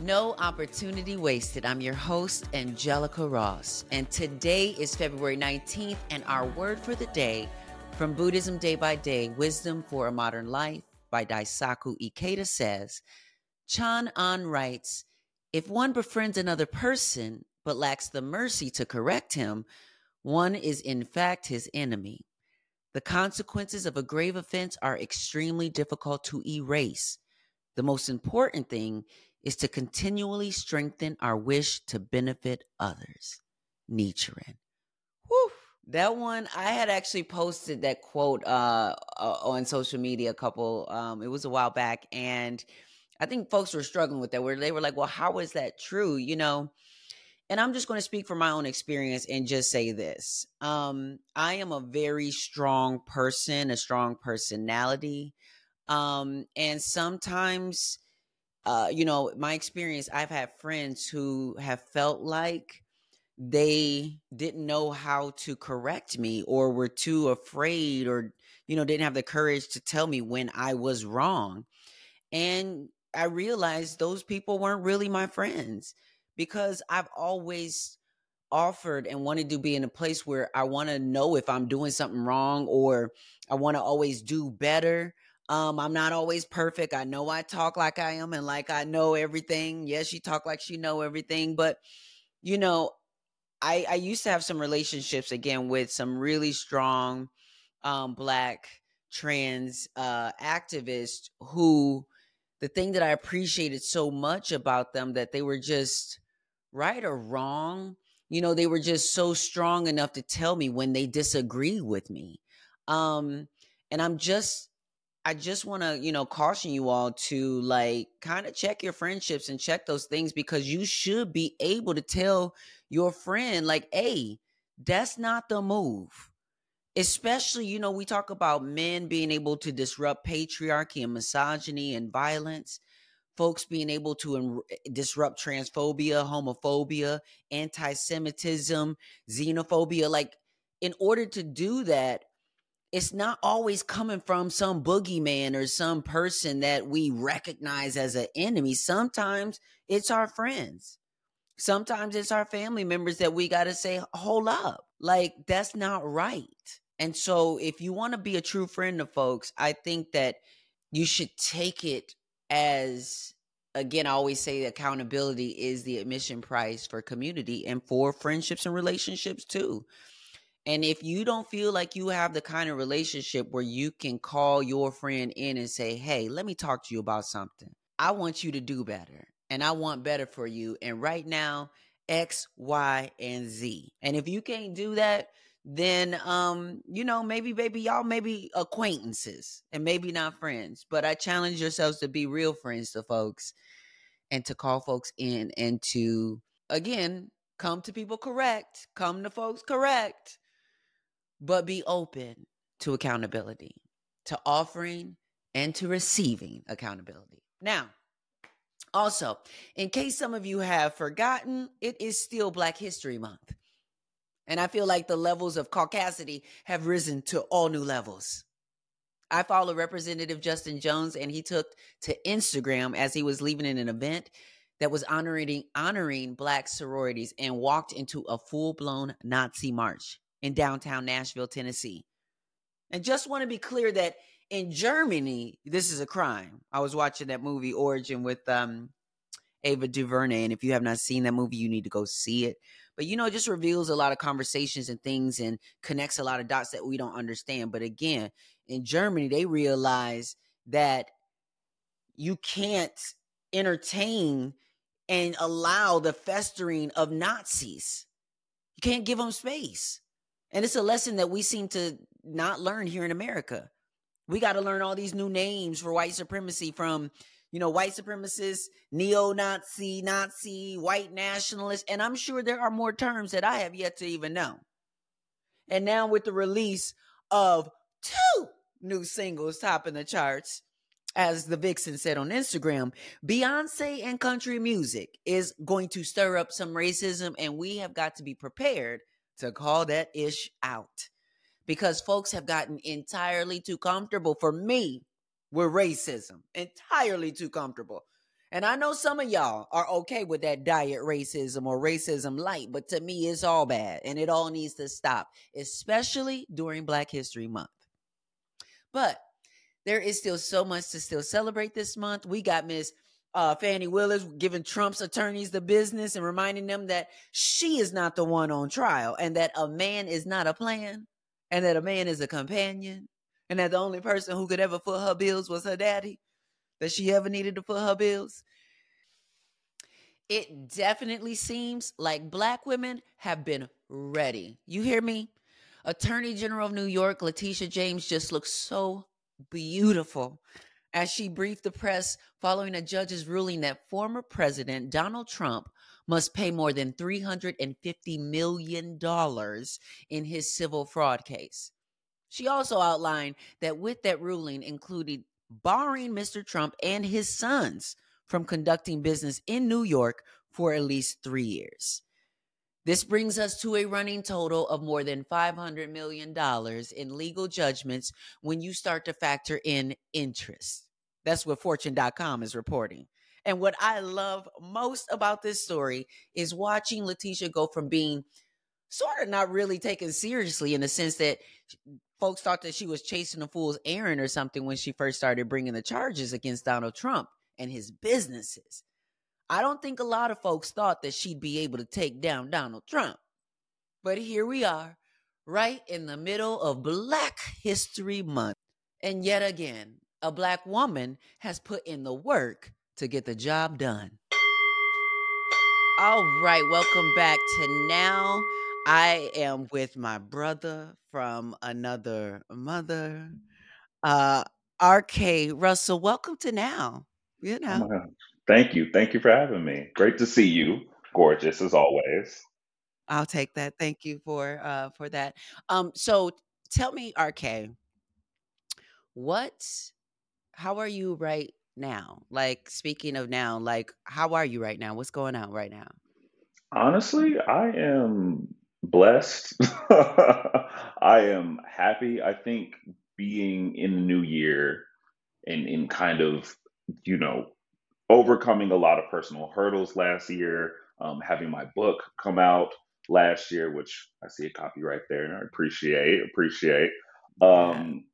No opportunity wasted. I'm your host, Angelica Ross, and today is February 19th, and our word for the day from Buddhism Day by Day Wisdom for a Modern Life by Daisaku Ikeda says Chang-an writes, If one befriends another person but lacks the mercy to correct him, one is in fact his enemy. The consequences of a grave offense are extremely difficult to erase. The most important thing is to continually strengthen our wish to benefit others. Nichiren. Whew. That one, I had actually posted that quote uh, on social media a couple, um, it was a while back. And I think folks were struggling with that, where they were like, well, how is that true? You know, and I'm just going to speak from my own experience and just say this. Um, I am a very strong person, a strong personality. Um, and sometimes uh, you know, my experience, I've had friends who have felt like they didn't know how to correct me or were too afraid or, you know, didn't have the courage to tell me when I was wrong. And I realized those people weren't really my friends because I've always offered and wanted to be in a place where I want to know if I'm doing something wrong or I want to always do better. Um, I'm not always perfect. I know I talk like I am and like I know everything. Yes, she talk like she know everything, but you know, I I used to have some relationships again with some really strong um black trans uh activists who the thing that I appreciated so much about them that they were just right or wrong, you know, they were just so strong enough to tell me when they disagree with me. Um and I'm just I just want to, you know, caution you all to like kind of check your friendships and check those things because you should be able to tell your friend, like, hey, that's not the move. Especially, you know, we talk about men being able to disrupt patriarchy and misogyny and violence, folks being able to eh, disrupt transphobia, homophobia, anti Semitism, xenophobia. Like, in order to do that, it's not always coming from some boogeyman or some person that we recognize as an enemy. Sometimes it's our friends. Sometimes it's our family members that we got to say, hold up. Like, that's not right. And so, if you want to be a true friend to folks, I think that you should take it as, again, I always say accountability is the admission price for community and for friendships and relationships too. And if you don't feel like you have the kind of relationship where you can call your friend in and say, Hey, let me talk to you about something. I want you to do better and I want better for you. And right now, X, Y, and Z. And if you can't do that, then um, you know, maybe baby, y'all maybe acquaintances and maybe not friends. But I challenge yourselves to be real friends to folks and to call folks in and to again come to people correct, come to folks correct but be open to accountability, to offering and to receiving accountability. Now, also, in case some of you have forgotten, it is still Black History Month. And I feel like the levels of caucasity have risen to all new levels. I follow Representative Justin Jones, and he took to Instagram as he was leaving in an event that was honoring honoring black sororities and walked into a full-blown Nazi march in downtown Nashville, Tennessee. And just want to be clear that in Germany, this is a crime. I was watching that movie Origin with um, Ava DuVernay, and if you have not seen that movie, you need to go see it. But you know, it just reveals a lot of conversations and things and connects a lot of dots that we don't understand. But again, in Germany, they realize that you can't entertain and allow the festering of Nazis. You can't give them space. And it's a lesson that we seem to not learn here in America. We got to learn all these new names for white supremacy from, you know, white supremacists, neo Nazi, Nazi, white nationalist. And I'm sure there are more terms that I have yet to even know. And now with the release of two new singles topping the charts, as the Vixen said on Instagram, Beyonce and country music is going to stir up some racism, and we have got to be prepared to call that ish out because folks have gotten entirely too comfortable for me with racism, entirely too comfortable. And I know some of y'all are okay with that diet racism or racism light, but to me, it's all bad and it all needs to stop, especially during Black History Month. But there is still so much to still celebrate this month. We got Miss uh, Fani Willis giving Trump's attorneys the business and reminding them that she is not the one on trial and that a man is not a plan and that a man is a companion and that the only person who could ever foot her bills was her daddy, that she ever needed to foot her bills. It definitely seems like black women have been ready. You hear me? Attorney General of New York, Letitia James, just looks so beautiful as she briefed the press following a judge's ruling that former President Donald Trump must pay more than $350 million in his civil fraud case. She also outlined that with that ruling included barring Mr. Trump and his sons from conducting business in New York for at least three years. This brings us to a running total of more than $500 million in legal judgments when you start to factor in interest. That's what Fortune.com is reporting. And what I love most about this story is watching Letitia go from being sort of not really taken seriously in the sense that folks thought that she was chasing a fool's errand or something when she first started bringing the charges against Donald Trump and his businesses. I don't think a lot of folks thought that she'd be able to take down Donald Trump. But here we are, right in the middle of Black History Month. And yet again, a Black woman has put in the work to get the job done. All right, welcome back to Now. I am with my brother from another mother, uh, RK Russell. Welcome to Now. You know. Thank you. Thank you for having me. Great to see you. Gorgeous as always. I'll take that. Thank you for uh for that. Um so tell me RK, what how are you right now? Like speaking of now, like how are you right now? What's going on right now? Honestly, I am blessed. I am happy. I think being in the new year and in kind of, you know, overcoming a lot of personal hurdles last year, um, having my book come out last year, which I see a copy right there, and I appreciate appreciate. Um,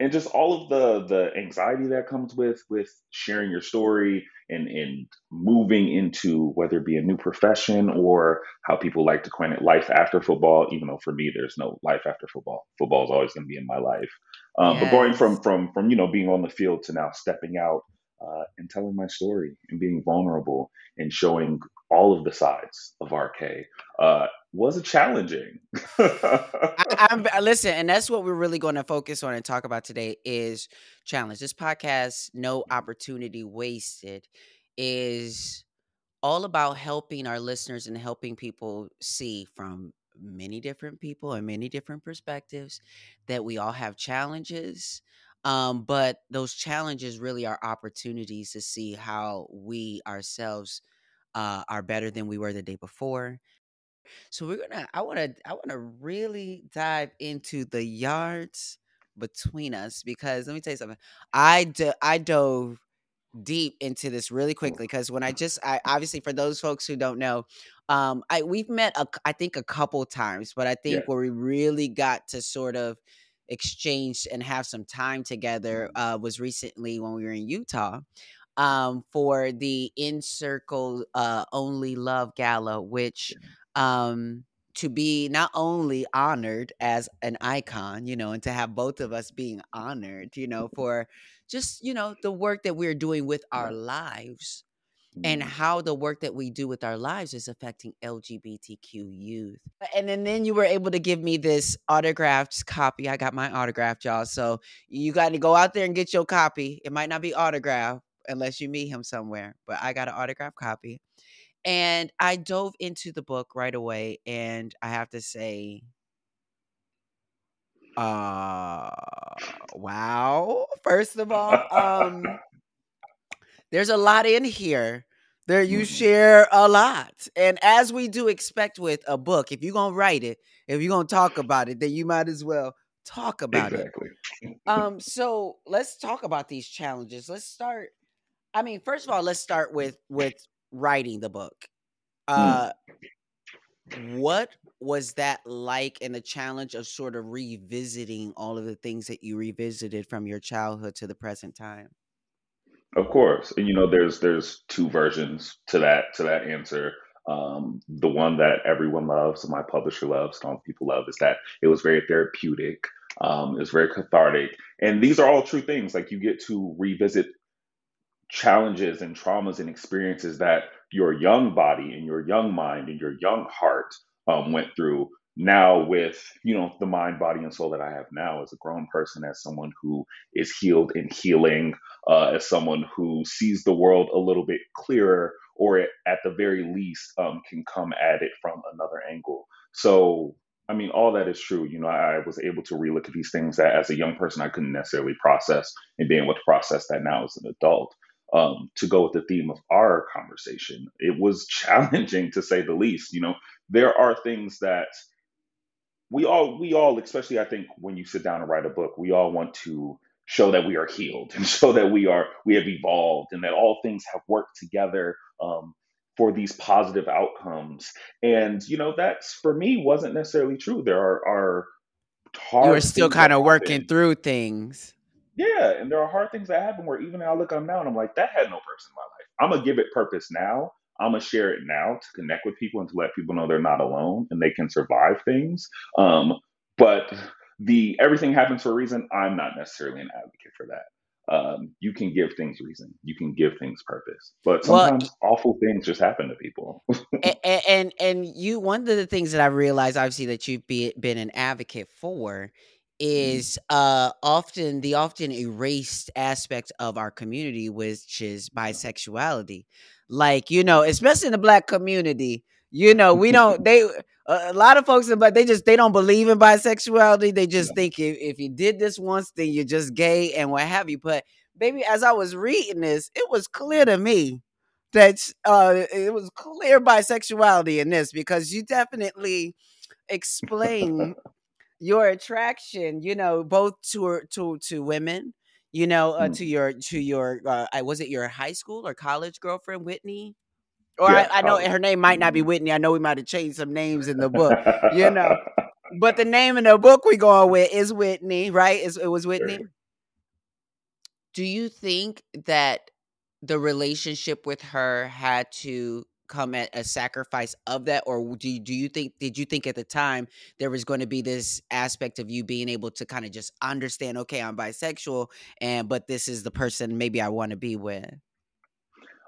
and just all of the the anxiety that comes with with sharing your story and and moving into whether it be a new profession or how people like to coin it life after football even though for me there's no life after football football is always going to be in my life um, yes. but going from from from you know being on the field to now stepping out uh, and telling my story and being vulnerable and showing all of the sides of RK uh, was a challenging. I, I'm, listen, and that's what we're really going to focus on and talk about today is challenge. This podcast, No Opportunity Wasted, is all about helping our listeners and helping people see from many different people and many different perspectives that we all have challenges um, but those challenges really are opportunities to see how we ourselves uh, are better than we were the day before. So we're gonna. I want to. I want to really dive into the yards between us because let me tell you something. I do, I dove deep into this really quickly because when I just I obviously for those folks who don't know, um I we've met a, I think a couple times, but I think yeah. where we really got to sort of exchange and have some time together mm-hmm. uh, was recently when we were in Utah um, for the Encircle uh, Only Love Gala, which um, to be not only honored as an icon, you know, and to have both of us being honored, you know, for just, you know, the work that we're doing with our lives and Mm. how the work that we do with our lives is affecting LGBTQ youth. And then, then you were able to give me this autographed copy. I got my autograph, y'all. So you got to go out there and get your copy. It might not be autographed unless you meet him somewhere, but I got an autographed copy. And I dove into the book right away. And I have to say, uh, wow. First of all, um, there's a lot in here. There you Mhm. share a lot. And as we do expect with a book, if you're gonna write it, if you're gonna talk about it, then you might as well talk about it. Exactly. Um, so let's talk about these challenges. Let's start. I mean, first of all, let's start with with writing the book. Mm. Uh what was that like and the challenge of sort of revisiting all of the things that you revisited from your childhood to the present time? Of course, and you know, there's there's two versions to that to that answer. Um, the one that everyone loves, my publisher loves, and all people love, is that it was very therapeutic. Um, it was very cathartic, and these are all true things. Like you get to revisit challenges and traumas and experiences that your young body and your young mind and your young heart um, went through now with you know the mind body and soul that i have now as a grown person as someone who is healed and healing uh, as someone who sees the world a little bit clearer or at the very least um, can come at it from another angle so i mean all that is true you know i was able to relook at these things that as a young person i couldn't necessarily process and being able to process that now as an adult um, to go with the theme of our conversation, it was challenging to say the least. You know, there are things that we all, we all, especially I think when you sit down and write a book, we all want to show that we are healed and show that we are, we have evolved and that all things have worked together um, for these positive outcomes. And, you know, that's for me wasn't necessarily true. There are, are hard You were still kind of working happen. through things. Yeah, and there are hard things that happen where even I look on now and I'm like, that had no purpose in my life. I'm gonna give it purpose now. I'm gonna share it now to connect with people and to let people know they're not alone and they can survive things. Um, but the everything happens for a reason. I'm not necessarily an advocate for that. Um, you can give things reason. You can give things purpose, but Well, sometimes awful things just happen to people. and and, and you one of the things that I realized obviously that you've be, been an advocate for. Is uh often the often erased aspect of our community which is bisexuality. Like you know especially in the black community you know we don't they a lot of folks in but they just they don't believe in bisexuality they just Yeah. think if, if you did this once then you're just gay and what have you. But baby as i was reading this it was clear to me that uh it was clear bisexuality in this because you definitely explain your attraction you know both to to to women you know uh, Mm. to your to your uh I was it your high school or college girlfriend whitney or Yeah, I, I know college. her name might not be Mhm. whitney i know we might have changed some names in the book you know but the name in the book we going with is whitney right It's- it was whitney Sure. do you think that the relationship with her had to come at a sacrifice of that or do you, do you think did you think at the time there was going to be this aspect of you being able to kind of just understand okay I'm bisexual and but this is the person maybe I want to be with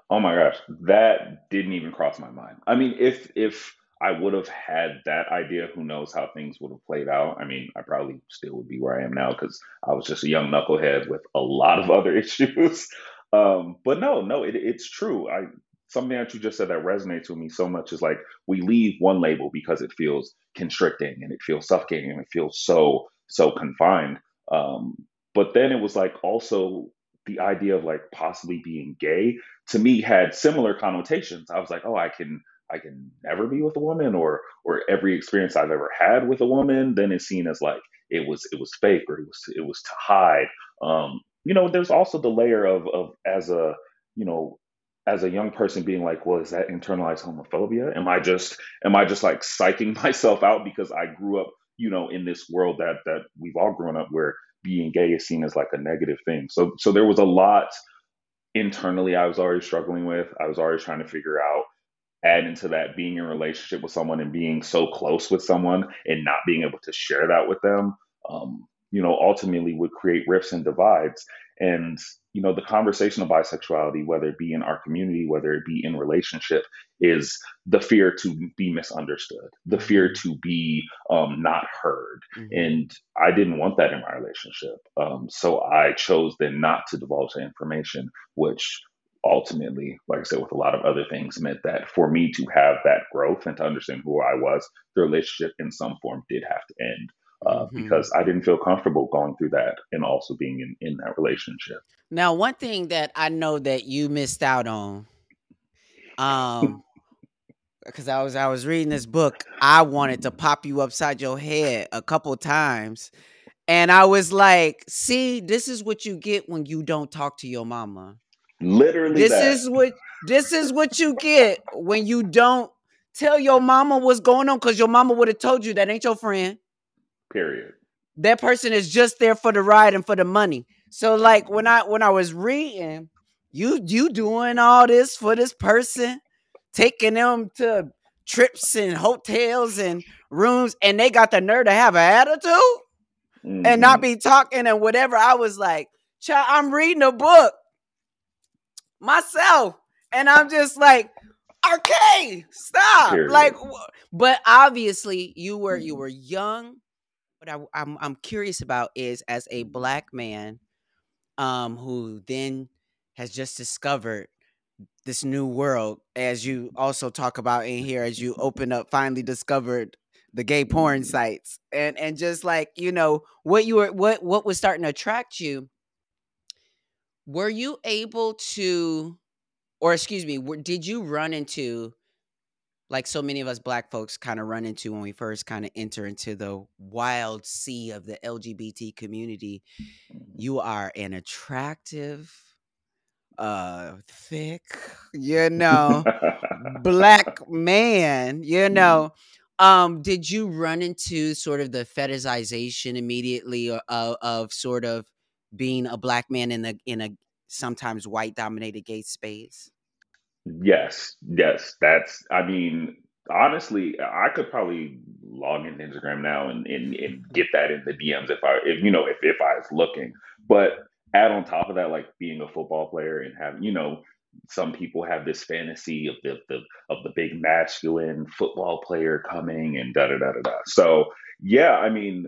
Oh my gosh, that didn't even cross my mind. I mean, if if I would have had that idea, who knows how things would have played out. I mean, I probably still would be where I am now because I was just a young knucklehead with a lot of other issues. Um, but no, no, it, it's true. I something that you just said that resonates with me so much is like we leave one label because it feels constricting and it feels suffocating and it feels so so confined. Um, but then it was like also the idea of like possibly being gay to me had similar connotations. I was like, oh, I can I can never be with a woman or or every experience I've ever had with a woman then is seen as like it was it was fake or it was it was to hide. Um, you know, there's also the layer of of as a, you know, as a young person being like, well, is that internalized homophobia? Am I just am I just like psyching myself out because I grew up, you know, in this world that that we've all grown up where being gay is seen as like a negative thing. So so there was a lot internally I was already struggling with. I was already trying to figure out add into that being in a relationship with someone and being so close with someone and not being able to share that with them, um, you know, ultimately would create rifts and divides. And, you know, the conversation of bisexuality, whether it be in our community, whether it be in relationship, is the fear to be misunderstood, the fear mm-hmm. to be um, not heard. Mm-hmm. And I didn't want that in my relationship. Um, so I chose then not to divulge the information, which ultimately, like I said, with a lot of other things, meant that for me to have that growth and to understand who I was, the relationship in some form did have to end. Uh, mm-hmm. Because I didn't feel comfortable going through that and also being in, in that relationship. Now, one thing that I know that you missed out on, um, because I was I was reading this book, I wanted to pop you upside your head a couple times, and I was like, "See, this is what you get when you don't talk to your mama." Literally, this that. is what this is what you get when you don't tell your mama what's going on because your mama would have told you that ain't your friend. Period. That person is just there for the ride and for the money. So, like when I when I was reading, you you doing all this for this person, taking them to trips and hotels and rooms, and they got the nerve to have an attitude mm-hmm. and not mm-hmm. be talking and whatever. I was like, child, I'm reading a book myself. And I'm just like, okay, stop. Period. Like, but obviously you were you mm-hmm. were young. What I, I'm I'm curious about is as a black man, um, who then has just discovered this new world, as you also talk about in here, as you open up, finally discovered the gay porn mm-hmm. sites, and and just like you know what you were, what what was starting to attract you were you able to or excuse me did you run into like so many of us black folks kind of run into when we first kind of enter into the wild sea of the lgbt community mm-hmm. you are an attractive uh thick you know black man you mm-hmm. know um did you run into sort of the fetishization immediately of, of sort of being a black man in a in a sometimes white dominated gay space? Yes, yes. That's I mean, honestly, I could probably log into Instagram now and, and, and get that in the DMs if I if you know if, if I was looking. But add on top of that, like being a football player and having, you know, some people have this fantasy of the, the of the big masculine football player coming and da da da da da. So yeah, I mean,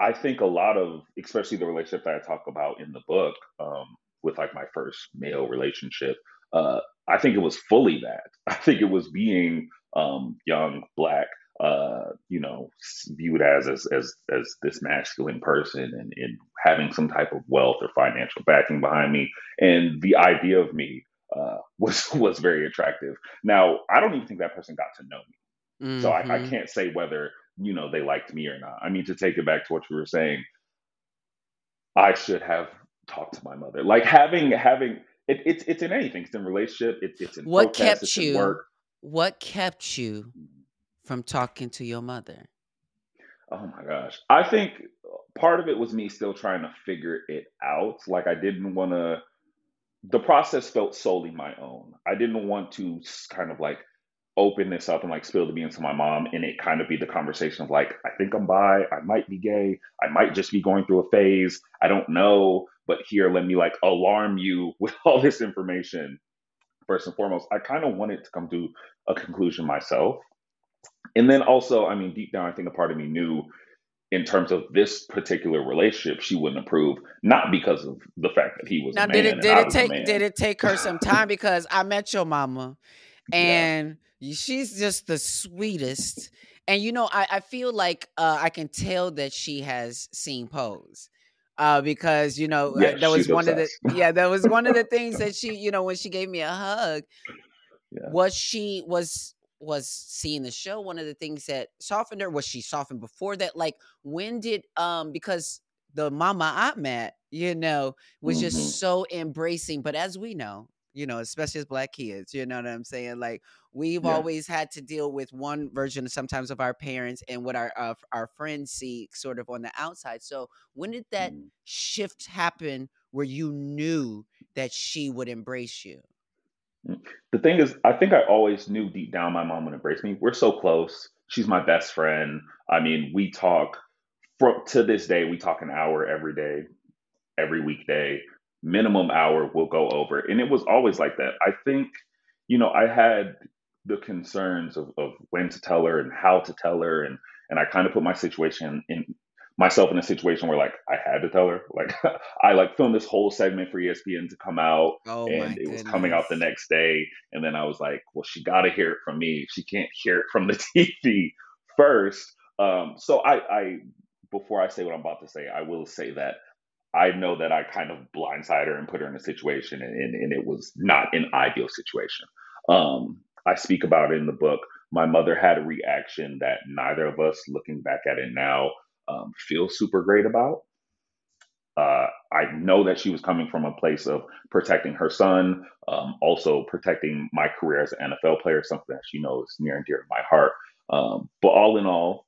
I think a lot of, especially the relationship that I talk about in the book um, with like my first male relationship, uh, I think it was fully that. I think it was being um, young, black, uh, you know, viewed as, as as as this masculine person and, and having some type of wealth or financial backing behind me, and the idea of me uh, was was very attractive. Now, I don't even think that person got to know me, mm-hmm. so I, I mm-hmm. can't say whether you know they liked me or not. I mean, to take it back to what you were saying, I should have talked to my mother. Like having having it, it's it's in anything. It's in relationship. It's it's in what protest, kept you. Work. What kept you from talking to your mother? Oh my gosh, I think part of it was me still trying to figure it out. Like I didn't want to. The process felt solely my own. I didn't want to kind of like open this up and like spill the beans to my mom and it kind of be the conversation of like i think i'm bi i might be gay i might just be going through a phase i don't know but here let me like alarm you with all this information first and foremost i kind of wanted to come to a conclusion myself and then also i mean deep down i think a part of me knew in terms of this particular relationship, she wouldn't approve, not because of the fact that he was. Now, did it did it take did it take her some time? because I met your mama, and yeah. she's just the sweetest. And you know, I, I feel like uh, I can tell that she has seen Pose. Uh, because you know uh, that was one of the yeah that was one of the things that she you know when she gave me a hug yeah. was she was was seeing the show one of the things that softened her was she softened before that like when did um because the mama I met you know was mm-hmm. just so embracing but as we know you know, especially as black kids, you know what I'm saying? Like we've yeah. always had to deal with one version sometimes of our parents and what our uh, our friends see sort of on the outside. So when did that mm. shift happen where you knew that she would embrace you? Mm. The thing is, I think I always knew deep down my mom would embrace me. We're so close. She's my best friend. I mean, we talk from to this day, we talk an hour every day, every weekday. Minimum hour we'll go over. And it was always like that. I think, you know, I had the concerns of, of when to tell her and how to tell her and and I kind of put my situation in myself in a situation where like I had to tell her. Like I like filmed this whole segment for ESPN to come out Oh and it was coming out the next day. And then I was like, well, she gotta hear it from me. She can't hear it from the TV first. Um, so I, I before I say what I'm about to say, I will say that I know that I kind of blindsided her and put her in a situation and, and, it was not an ideal situation. Um, I speak about it in the book. My mother had a reaction that neither of us, looking back at it now, um, feel super great about uh, I know that she was coming from a place of protecting her son, um, also protecting my career as an NFL player, something that she knows near and dear to my heart. Um, but all in all,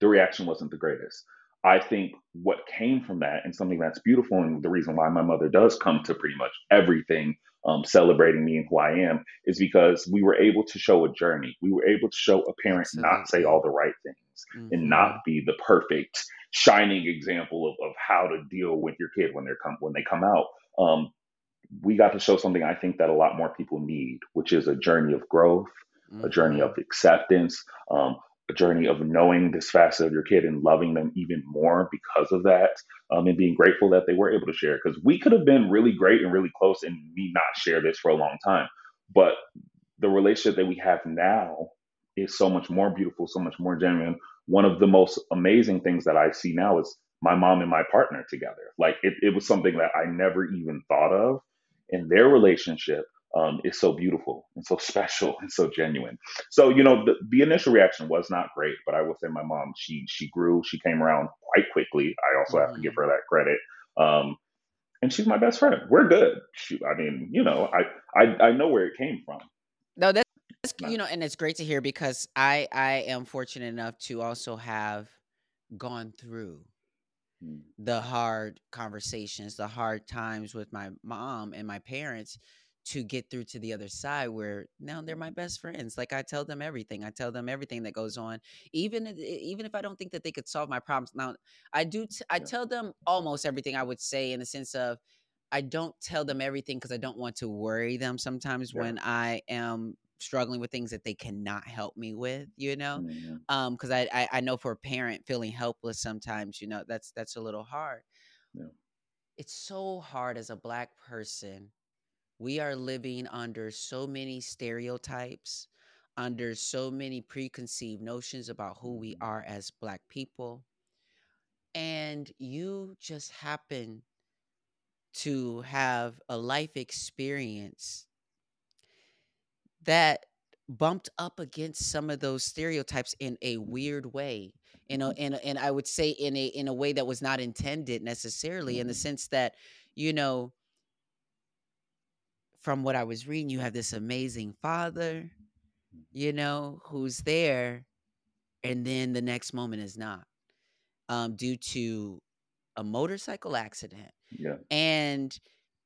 the reaction wasn't the greatest. I think what came from that, and something that's beautiful, and the reason why my mother does come to pretty much everything um, celebrating me and who I am, is because we were able to show a journey. We were able to show a parent not say all the right things and not Mm-hmm. be the perfect shining example of, of how to deal with your kid when they're come when they come out. Um, we got to show something I think that a lot more people need, which is a journey of growth, a journey Mm-hmm. of acceptance, um, a journey of knowing this facet of your kid and loving them even more because of that, um, and being grateful that they were able to share. It. Because we could have been really great and really close and me not share this for a long time, but the relationship that we have now is so much more beautiful, so much more genuine. One of the most amazing things that I see now is my mom and my partner together. Like it, it was something that I never even thought of. in their relationship um, is so beautiful and so special and so genuine. So, you know, the, the initial reaction was not great, but I will say my mom, she she grew, she came around quite quickly. I also have to give Mm-hmm. her that credit. Um, and she's my best friend. We're good. She, I mean, you know, I, I I know where it came from. No, that's that's you know, and it's great to hear because I I am fortunate enough to also have gone through mm, the hard conversations, the hard times with my mom and my parents to get through to the other side where now they're my best friends. Like I tell them everything. I tell them everything that goes on, even if- even if I don't think that they could solve my problems. Now I do. T- I yeah, tell them almost everything. I would say in the sense of I don't tell them everything because I don't want to worry them. Sometimes yeah, when I am struggling with things that they cannot help me with, you know, mhm, um, because I, I I know for a parent feeling helpless sometimes, you know, that's that's a little hard yeah, it's so hard as a black person. We are living under so many stereotypes, under so many preconceived notions about who we mhm, are as black people. And you just happen to have a life experience that bumped up against some of those stereotypes in a weird way. In a, mhm, in a, and I would say in a in a way that was not intended necessarily, in the mhm, sense that, you know, from what I was reading, you have this amazing father, you know, who's there, and then the next moment is not, um, due to a motorcycle accident. yeah, And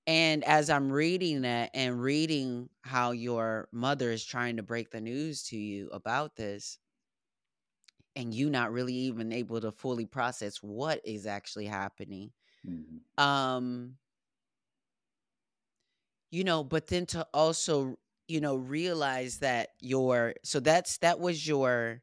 and as I'm reading that and reading how your mother is trying to break the news to you about this, and you not really even able to fully process what is actually happening, mhm, um, you know, but then to also, you know, realize that your so that's that was your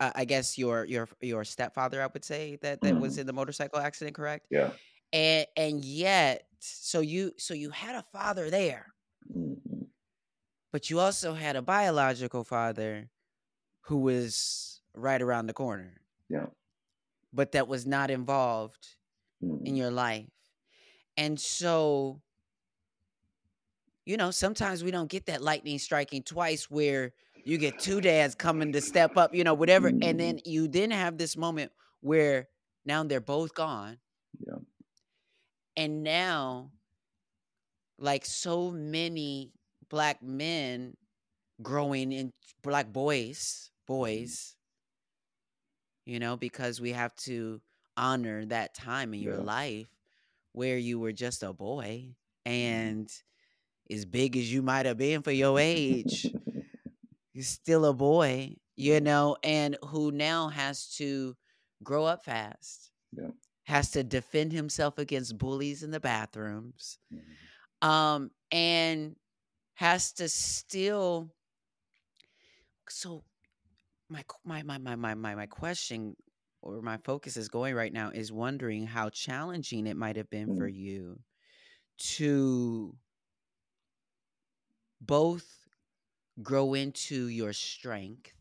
uh, I guess your your your stepfather, I would say that that was mhm, in the motorcycle accident, correct? yeah, And and yet, so you so you had a father there, mhm, but you also had a biological father who was right around the corner, yeah, but that was not involved in mhm, your life. And so, you know, sometimes we don't get that lightning striking twice where you get two dads coming to step up, you know, whatever. And mhm, then you then have this moment where now they're both gone. yeah, And now, like so many black men growing in black boys, mhm, boys, you know, because we have to honor that time in your life where you were just a boy mhm, and as big as you might have been for your age, he's still a boy, you know, and who now has to grow up fast. Yeah. Has to defend himself against bullies in the bathrooms. Mhm. Um, and has to still so my my my my my my, question or my focus is going right now is wondering how challenging it might have been for Mm. you to both grow into your strength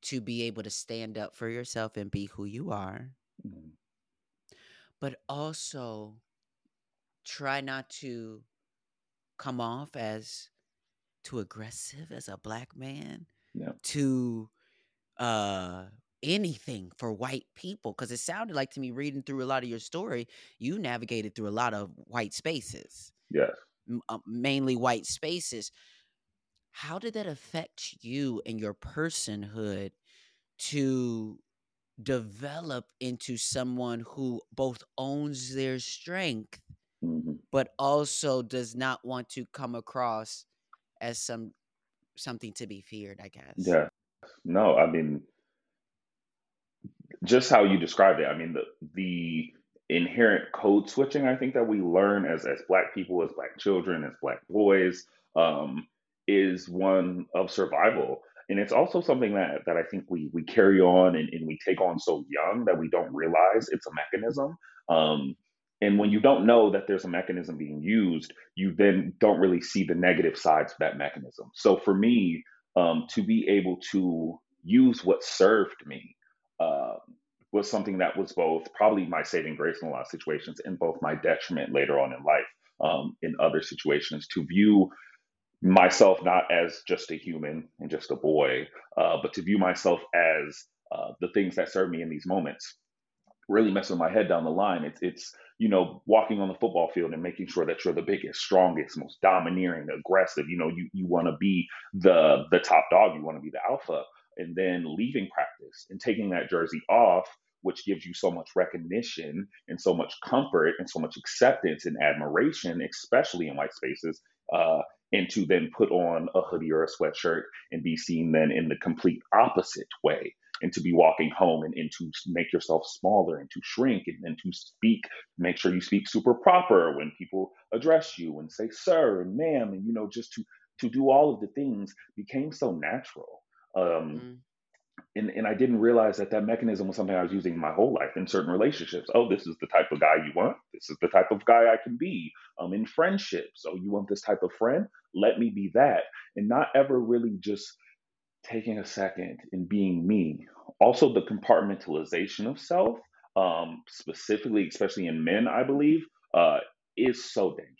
to be able to stand up for yourself and be who you are Mhm. but also try not to come off as too aggressive as a black man Yeah. to uh anything for white people because it sounded like to me reading through a lot of your story you navigated through a lot of white spaces Yes. Uh, mainly white spaces how did that affect you and your personhood to develop into someone who both owns their strength Mhm. but also does not want to come across as some something to be feared i guess Yeah. No, I mean, just how you described it. I mean, the the inherent code switching I think that we learn as as black people, as black children, as black boys, um, is one of survival. And it's also something that that I think we we carry on and, and we take on so young that we don't realize it's a mechanism. Um, and when you don't know that there's a mechanism being used, you then don't really see the negative sides of that mechanism. So for me, um, to be able to use what served me uh, was something that was both probably my saving grace in a lot of situations and both my detriment later on in life um, in other situations to view myself not as just a human and just a boy, uh, but to view myself as uh, the things that serve me in these moments really messing my head down the line. It's it's you know walking on the football field and making sure that you're the biggest, strongest, most domineering, aggressive. You know you you want to be the the top dog. You want to be the alpha, and then leaving practice and taking that jersey off, which gives you so much recognition and so much comfort and so much acceptance and admiration, especially in white spaces. Uh, and to then put on a hoodie or a sweatshirt and be seen then in the complete opposite way and to be walking home and, and to make yourself smaller and to shrink and then to speak make sure you speak super proper when people address you and say sir and ma'am and you know just to to do all of the things became so natural um Mm. and, and I didn't realize that that mechanism was something I was using my whole life in certain relationships. Oh, this is the type of guy you want. This is the type of guy I can be. Um, in friendships, oh, you want this type of friend? Let me be that, and not ever really just taking a second and being me. Also, the compartmentalization of self, um, specifically, especially in men, I believe, uh, is so dangerous.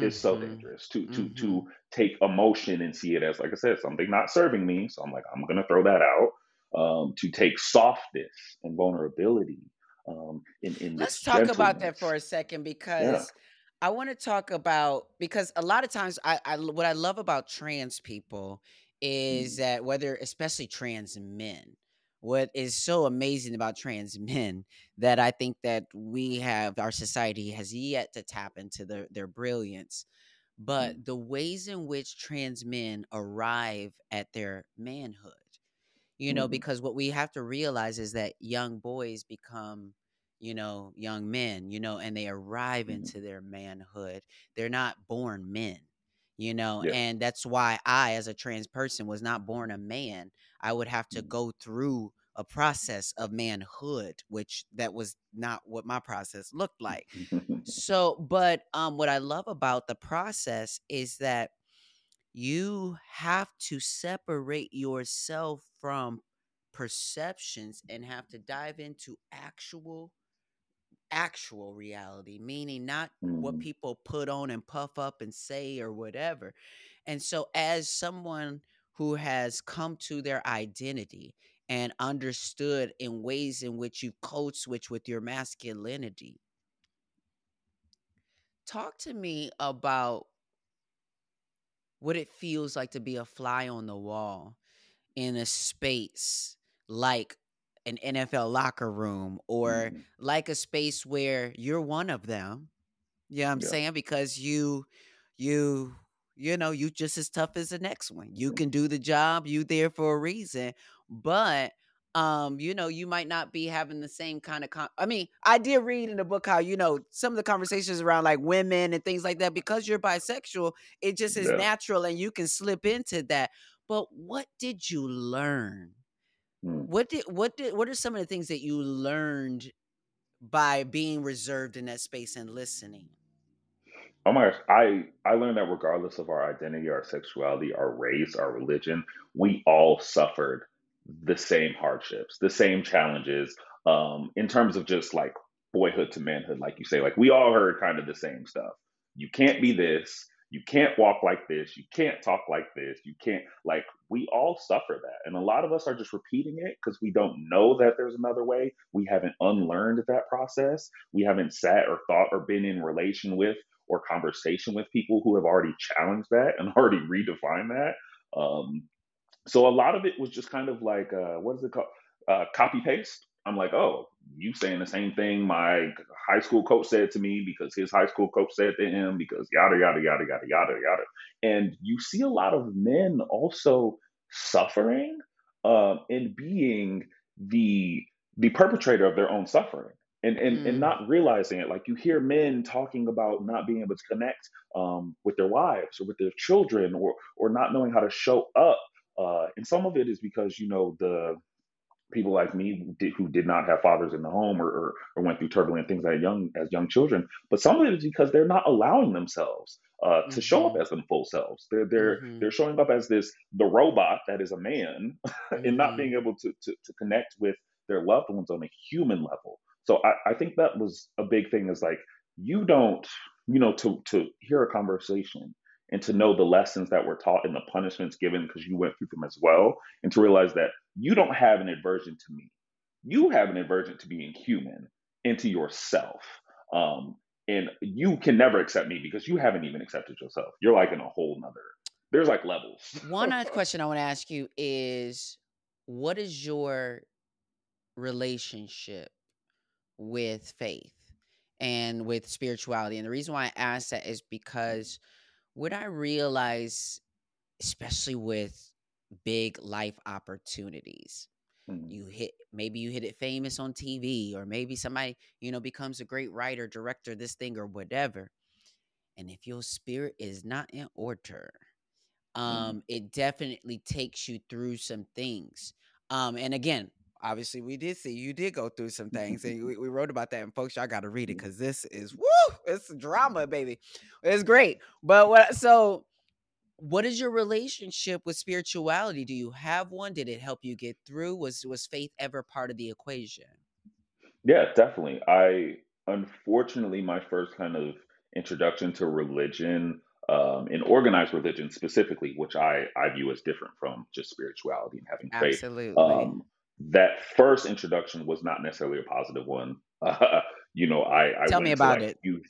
Is so Mhm. dangerous to to Mhm. to take emotion and see it as, like I said, something not serving me. So I'm like, I'm gonna throw that out. Um, to take softness and vulnerability um, in in this Let's talk about that for a second Yeah. because I want to talk about because a lot of times I, I what I love about trans people is Mm, that whether especially trans men, what is so amazing about trans men that I think that we have our society has yet to tap into their their brilliance, but mm, the ways in which trans men arrive at their manhood you know mhm, because what we have to realize is that young boys become you know young men you know and they arrive mhm. into their manhood. They're not born men you know Yeah. and that's why i as a trans person was not born a man. I would have to Mm, go through a process of manhood which that was not what my process looked like. So but um what i love about the process is that you have to separate yourself from perceptions and have to dive into actual actual reality meaning not what Mhm, people put on and puff up and say or whatever. And so as someone who has come to their identity and understood in ways in which you code switch with your masculinity talk to me about what it feels like to be a fly on the wall in a space like an NFL locker room or mhm. like a space where you're one of them. You know what I'm Yeah. saying? Because you you you know you just as tough as the next one you can do the job you there for a reason but um you know you might not be having the same kind of con- i mean i did read in the book how you know some of the conversations around like women and things like that because you're bisexual it just is Yeah. natural and you can slip into that but what did you learn Mm. what did what did what are some of the things that you learned by being reserved in that space and listening Oh my gosh, I I learned that regardless of our identity, our sexuality, our race, our religion, we all suffered the same hardships, the same challenges, um, in terms of just like boyhood to manhood, like you say. Like we all heard kind of the same stuff. You can't be this, you can't walk like this, you can't talk like this, you can't like we all suffer that. And a lot of us are just repeating it because we don't know that there's another way. We haven't unlearned that process. We haven't sat or thought or been in relation with or conversation with people who have already challenged that and already redefined that. Um, so a lot of it was just kind of like, uh, what is it called? Uh, copy paste. I'm like, oh, you saying the same thing my high school coach said to me because his high school coach said to him because yada yada yada yada yada yada. And you see a lot of men also suffering um, and being the the perpetrator of their own suffering and and and Mm. not realizing it. Like you hear men talking about not being able to connect um, with their wives or with their children, or or not knowing how to show up. Uh, and some of it is because you know the people like me who did, who did not have fathers in the home or, or, or went through turbulent things as young as young children. But some of it is because they're not allowing themselves uh, to show up Mhm. as them full selves. They're they're Mhm. they're showing up as this the robot that is a man and not Mhm. being able to, to to connect with their loved ones on a human level. So I, I think that was a big thing is like you don't, you know, to to hear a conversation and to know the lessons that were taught and the punishments given because you went through them as well, and to realize that you don't have an aversion to me. You have an aversion to being human and to yourself. Um, and you can never accept me because you haven't even accepted yourself. You're like in a whole nother. There's like levels. One other question I want to ask you is what is your relationship with faith and with spirituality? And the reason why I ask that is because what I realize, especially with big life opportunities, Mm, you hit maybe you hit it famous on TV, or maybe somebody, you know, becomes a great writer, director, this thing, or whatever. And if your spirit is not in order, mm, um, it definitely takes you through some things. Um, and again, obviously, we did see you did go through some things, and we, we wrote about that. And folks, y'all got to read it because this is woo, it's drama, baby. It's great. But what? So, what is your relationship with spirituality? Do you have one? Did it help you get through? Was was faith ever part of the equation? Yeah, definitely. I unfortunately my first kind of introduction to religion, um, and organized religion specifically, which I I view as different from just spirituality and having faith. Absolutely. Um, that first introduction was not necessarily a positive one. Uh, you know, I I Tell me about like it. youth.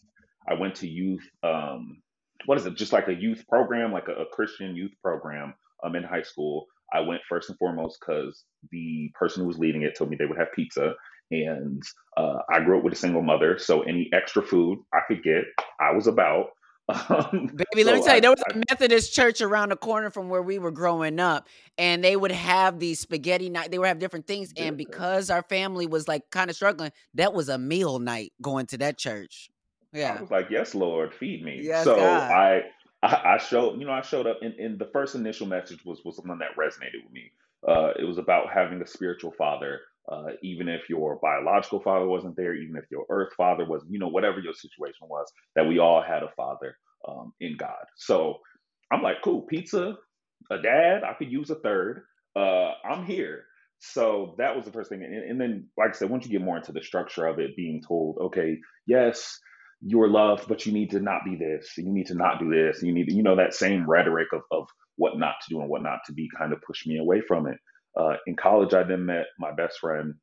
I went to youth. Um, what is it? Just like a youth program, like a, a Christian youth program. Um, in high school, I went first and foremost because the person who was leading it told me they would have pizza, and uh, I grew up with a single mother, so any extra food I could get, I was about. Um, Baby, let me so tell you, there was a Methodist church around the corner from where we were growing up, and they would have these spaghetti night. They would have different things, and because our family was like kind of struggling, that was a meal night going to that church. Yeah, I was like, "Yes, Lord, feed me." Yes, So God. I, I, I showed, you know, I showed up, and, and the first initial message was was one that resonated with me. Uh, it was about having a spiritual father, uh, even if your biological father wasn't there, even if your earth father was, you know, whatever your situation was, that we all had a father um, in God. So I'm like, cool, pizza, a dad, I could use a third. Uh, I'm here. So that was the first thing. And, and then, like I said, once you get more into the structure of it, being told, okay, yes, you're loved, but you need to not be this. You need to not do this. You need, to, you know, that same rhetoric of, of what not to do and what not to be kind of pushed me away from it. Uh, in college, I then met my best friend,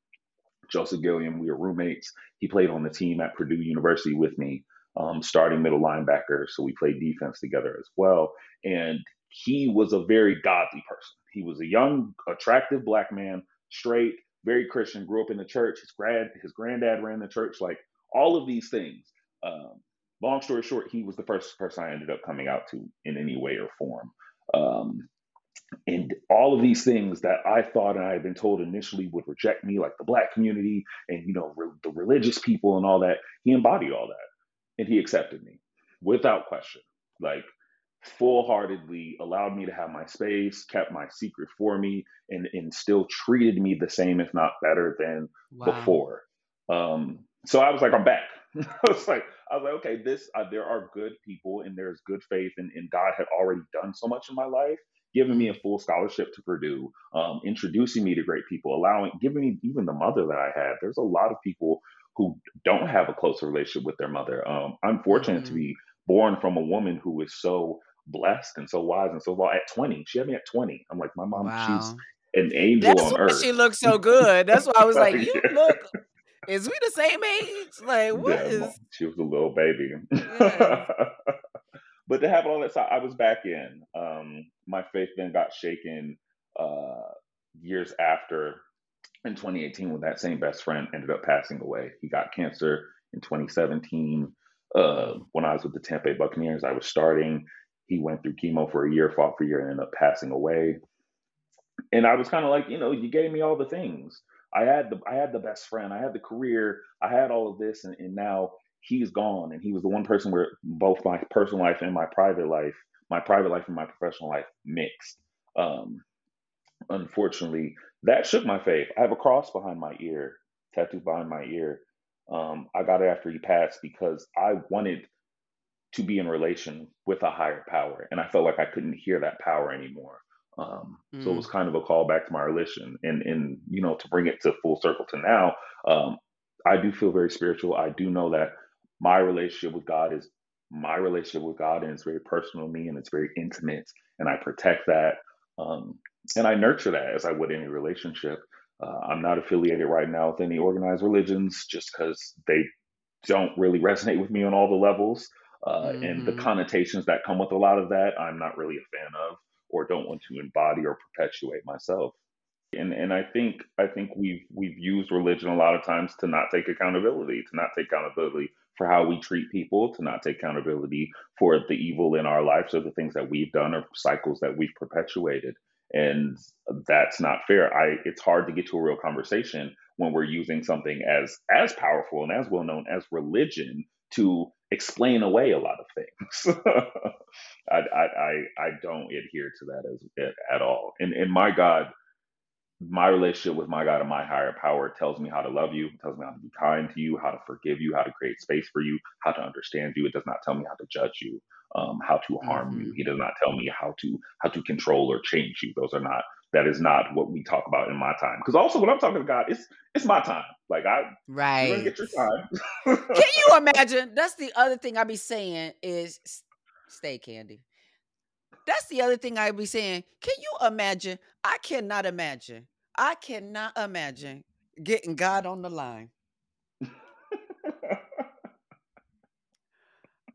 Joseph Gilliam. We were roommates. He played on the team at Purdue University with me, um, starting middle linebacker. So we played defense together as well. And he was a very godly person. He was a young, attractive black man, straight, very Christian, grew up in the church. His grad, his granddad ran the church, like all of these things. Um, long story short, he was the first person I ended up coming out to in any way or form. Um, and all of these things that I thought and I had been told initially would reject me, like the black community and you know re- the religious people and all that, he embodied all that, and he accepted me without question. Like full heartedly allowed me to have my space, kept my secret for me, and, and still treated me the same, if not better than wow. before. Um, so I was like, I'm back. I was like, I was like, okay, this uh, there are good people and there's good faith, and, and God had already done so much in my life, giving me a full scholarship to Purdue, um, introducing me to great people, allowing, giving me even the mother that I had. There's a lot of people who don't have a close relationship with their mother. Um, I'm fortunate mm-hmm. to be born from a woman who is so blessed and so wise and so well at 20. She had me at 20. I'm like, my mom, wow. she's an angel That's on why earth. She looks so good. That's why I was like, you look. Is we the same age? Like, what yeah, is... She was a little baby. Yeah. but to have all that, so I was back in. Um, my faith then got shaken uh, years after in 2018 when that same best friend ended up passing away. He got cancer in 2017. Uh, when I was with the Tampa Bay Buccaneers, I was starting. He went through chemo for a year, fought for a year, and ended up passing away. And I was kind of like, you know, you gave me all the things. I had the I had the best friend, I had the career, I had all of this, and, and now he's gone. And he was the one person where both my personal life and my private life, my private life and my professional life mixed. Um, unfortunately, that shook my faith. I have a cross behind my ear, tattooed behind my ear. Um, I got it after he passed because I wanted to be in relation with a higher power. And I felt like I couldn't hear that power anymore. Um, mm. So it was mm. kind of a call back to my religion. And, and, you know, to bring it to full circle to now, um, I do feel very spiritual. I do know that my relationship with God is my relationship with God and it's very personal to me and it's very intimate. And I protect that. Um, and I nurture that as I would any relationship. Uh, I'm not affiliated right now with any organized religions just because they don't really resonate with me on all the levels. Uh, mm-hmm. And the mm-hmm. connotations that come with a lot of that, I'm not really a fan of or don't want to embody or perpetuate myself. And and I think I think we've we've used religion a lot of times to not take accountability, to not take accountability for how we treat people, to not take accountability for the evil in our lives or the things that we've done or cycles that we've perpetuated. And that's not fair. I it's hard to get to a real conversation when we're using something as as powerful and as well known as religion to explain away a lot of things. I, I, I I don't adhere to that as at all. And and my God, my relationship with my God and my higher power tells me how to love you, tells me how to be kind to you, how to forgive you, how to create space for you, how to understand you. It does not tell me how to judge you, um, how to harm mm-hmm. you. He does not tell me how to how to control or change you. Those are not that is not what we talk about in my time. Because also when I'm talking to God, it's it's my time. Like I right. You're gonna get your time. Can you imagine? That's the other thing I be saying is stay candy. That's the other thing I be saying. Can you imagine? I cannot imagine. I cannot imagine getting God on the line.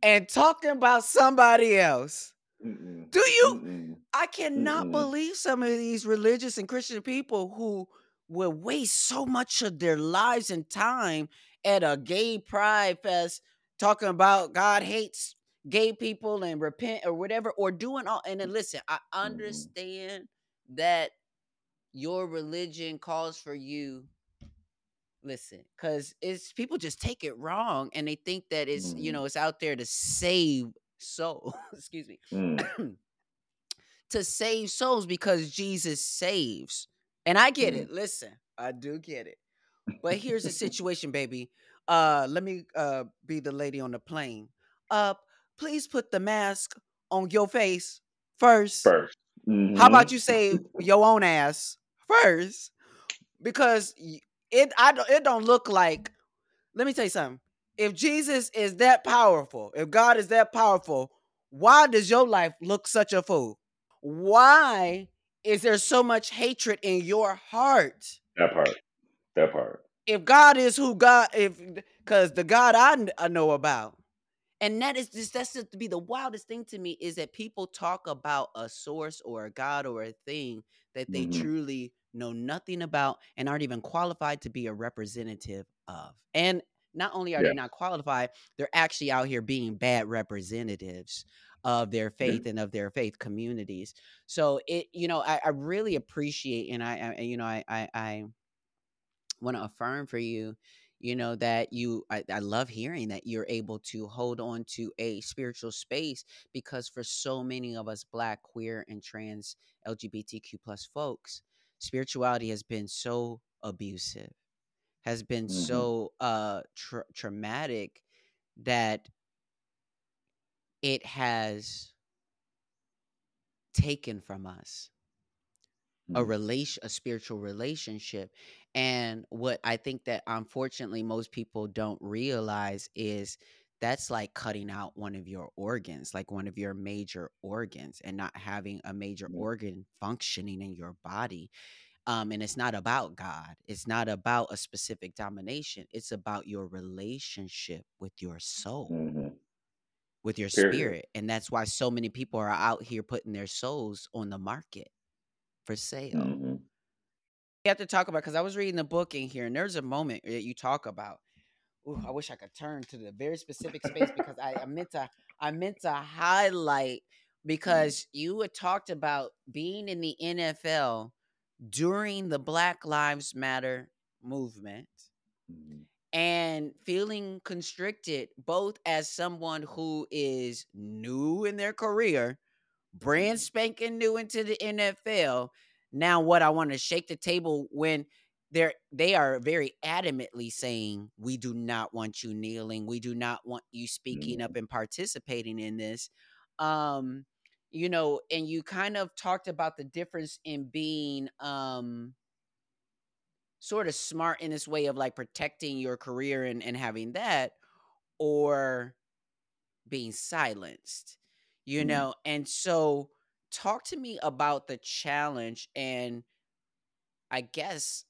and talking about somebody else. Mm-mm. Do you? Mm-mm. I cannot Mm-mm. believe some of these religious and Christian people who will waste so much of their lives and time at a gay pride fest talking about God hates gay people and repent or whatever, or doing all. And then listen, I understand that your religion calls for you listen because it's people just take it wrong and they think that it's mm. you know it's out there to save souls excuse me mm. to save souls because jesus saves and i get mm. it listen i do get it but here's the situation baby uh let me uh be the lady on the plane uh please put the mask on your face first. First. Mm-hmm. How about you say your own ass first? Because it I don't it don't look like. Let me tell you something. If Jesus is that powerful, if God is that powerful, why does your life look such a fool? Why is there so much hatred in your heart? That part. That part. If God is who God, if because the God I, I know about and that is just that's just to be the wildest thing to me is that people talk about a source or a god or a thing that they mm-hmm. truly know nothing about and aren't even qualified to be a representative of and not only are yeah. they not qualified, they're actually out here being bad representatives of their faith yeah. and of their faith communities. So it, you know, I, I really appreciate and I, I you know, I I, I want to affirm for you you know that you I, I, love hearing that you're able to hold on to a spiritual space because for so many of us black queer and trans lgbtq plus folks spirituality has been so abusive has been mm-hmm. so uh tra- traumatic that it has taken from us a mm-hmm. relation a spiritual relationship and what i think that unfortunately most people don't realize is that's like cutting out one of your organs like one of your major organs and not having a major mm-hmm. organ functioning in your body um, and it's not about god it's not about a specific domination it's about your relationship with your soul mm-hmm. with your Period. spirit and that's why so many people are out here putting their souls on the market for sale mm-hmm. you have to talk about because i was reading the book in here and there's a moment that you talk about Ooh, I wish I could turn to the very specific space because I, I meant to I meant to highlight mm-hmm. because you had talked about being in the NFL during the Black Lives Matter movement mm-hmm. and feeling constricted, both as someone who is new in their career, brand mm-hmm. spanking new into the NFL. Now, what I want to shake the table when they're they are very adamantly saying we do not want you kneeling. We do not want you speaking up and participating in this. Um you know, and you kind of talked about the difference in being um sort of smart in this way of like protecting your career and, and having that or being silenced you mm-hmm. know? And so talk to me about the challenge and i guess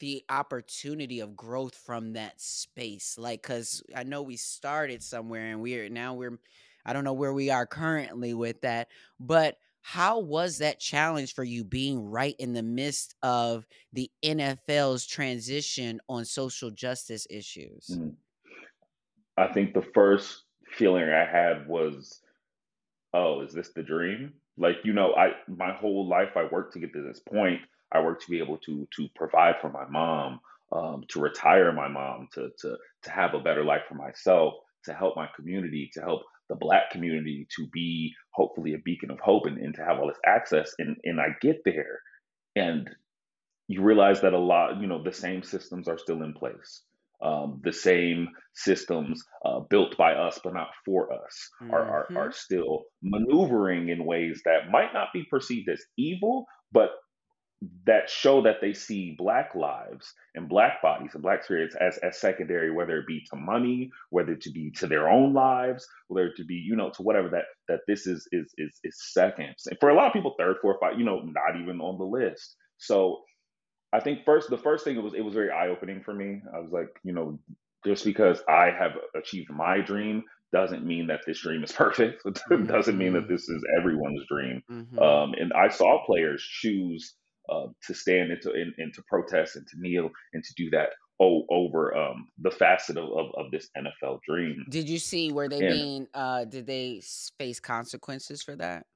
the opportunity of growth from that space like because i know we started somewhere and we're now we're I don't know where we are currently with that, but how was that challenge for you being right in the midst of the NFL's transition on social justice issues? Mm-hmm. I think the first feeling I had was, oh, is this the dream? Like, you know, I my whole life I worked to get to this point. I work to be able to to provide for my mom, um, to retire my mom, to to to have a better life for myself, to help my community, to help the black community to be hopefully a beacon of hope and, and to have all this access. And and I get there. And you realize that a lot you know the same systems are still in place. Um, the same systems uh, built by us but not for us mm-hmm. are, are, are still maneuvering in ways that might not be perceived as evil but that show that they see black lives and black bodies and black spirits as, as secondary, whether it be to money, whether it be to their own lives, whether it be, you know, to whatever that that this is is is is second. And for a lot of people, third, fourth, five, you know, not even on the list. So I think first the first thing it was it was very eye opening for me. I was like, you know, just because I have achieved my dream doesn't mean that this dream is perfect. It doesn't mean that mm-hmm. this is everyone's dream. Mm-hmm. Um, and I saw players choose uh, to stand and to, and, and, to protest and to kneel and to do that o- over um, the facet of, of, of, this NFL dream. Did you see where they and, being? Uh, did they face consequences for that?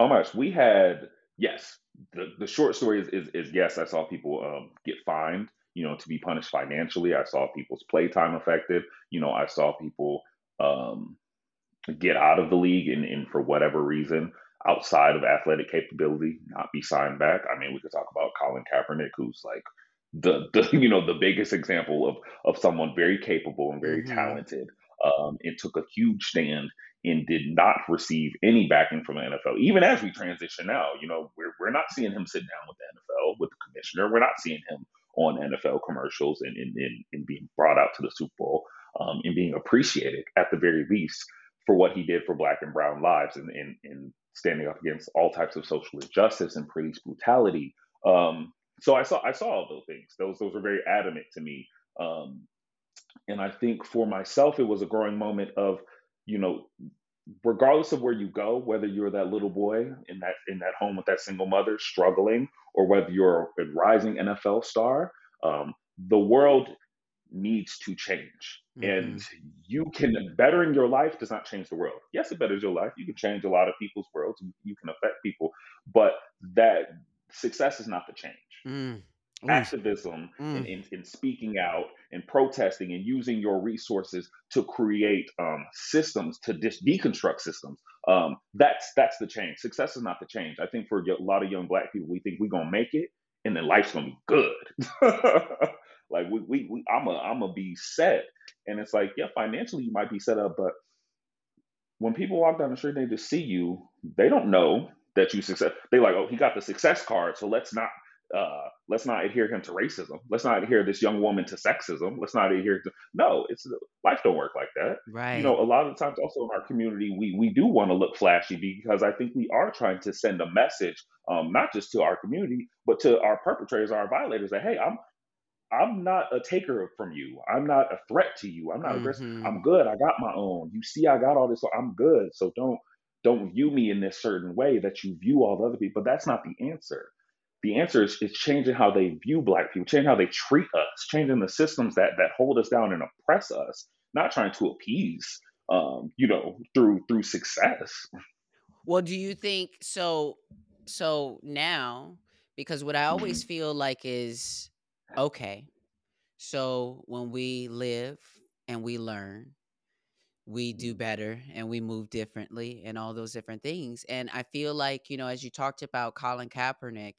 Oh my gosh, we had yes. The the short story is is, is yes. I saw people um, get fined. You know, to be punished financially. I saw people's playtime affected. You know, I saw people um, get out of the league and, and for whatever reason outside of athletic capability not be signed back. I mean, we could talk about Colin Kaepernick, who's like the, the you know the biggest example of of someone very capable and very mm-hmm. talented, um, and took a huge stand and did not receive any backing from the NFL. Even as we transition now, you know, we're we're not seeing him sit down with the NFL with the commissioner. We're not seeing him on NFL commercials and and, and, and being brought out to the Super Bowl um, and being appreciated at the very least for what he did for black and brown lives and, and, and standing up against all types of social injustice and police brutality. Um, so I saw I saw all those things. Those those were very adamant to me. Um, and I think for myself, it was a growing moment of, you know, regardless of where you go, whether you're that little boy in that in that home with that single mother struggling, or whether you're a rising NFL star, um, the world needs to change. Mm-hmm. And you can bettering your life does not change the world. Yes, it betters your life. You can change a lot of people's worlds. You can affect people, but that success is not the change. Mm. Activism mm. And, and, and, speaking out and protesting and using your resources to create um, systems to dis- deconstruct systems. Um, that's that's the change. Success is not the change. I think for a lot of young black people, we think we're gonna make it and then life's gonna be good. Like we, we, we I'm a, I'm a be set. And it's like, yeah, financially you might be set up, but when people walk down the street and they just see you, they don't know that you success. They like, oh, he got the success card, so let's not uh, let's not adhere him to racism. Let's not adhere this young woman to sexism. Let's not adhere to no. It's life don't work like that. Right. You know, a lot of times also in our community, we we do want to look flashy because I think we are trying to send a message, um, not just to our community, but to our perpetrators, our violators, that hey, I'm I'm not a taker from you. I'm not a threat to you. I'm not mm-hmm. aggressive. I'm good. I got my own. You see, I got all this. So I'm good. So don't don't view me in this certain way that you view all the other people. But that's not the answer. The answer is, is changing how they view black people, changing how they treat us, changing the systems that that hold us down and oppress us, not trying to appease um, you know, through through success. Well, do you think so so now because what I always mm-hmm. feel like is Okay. So when we live and we learn, we do mm-hmm. better and we move differently and all those different things. And I feel like, you know, as you talked about Colin Kaepernick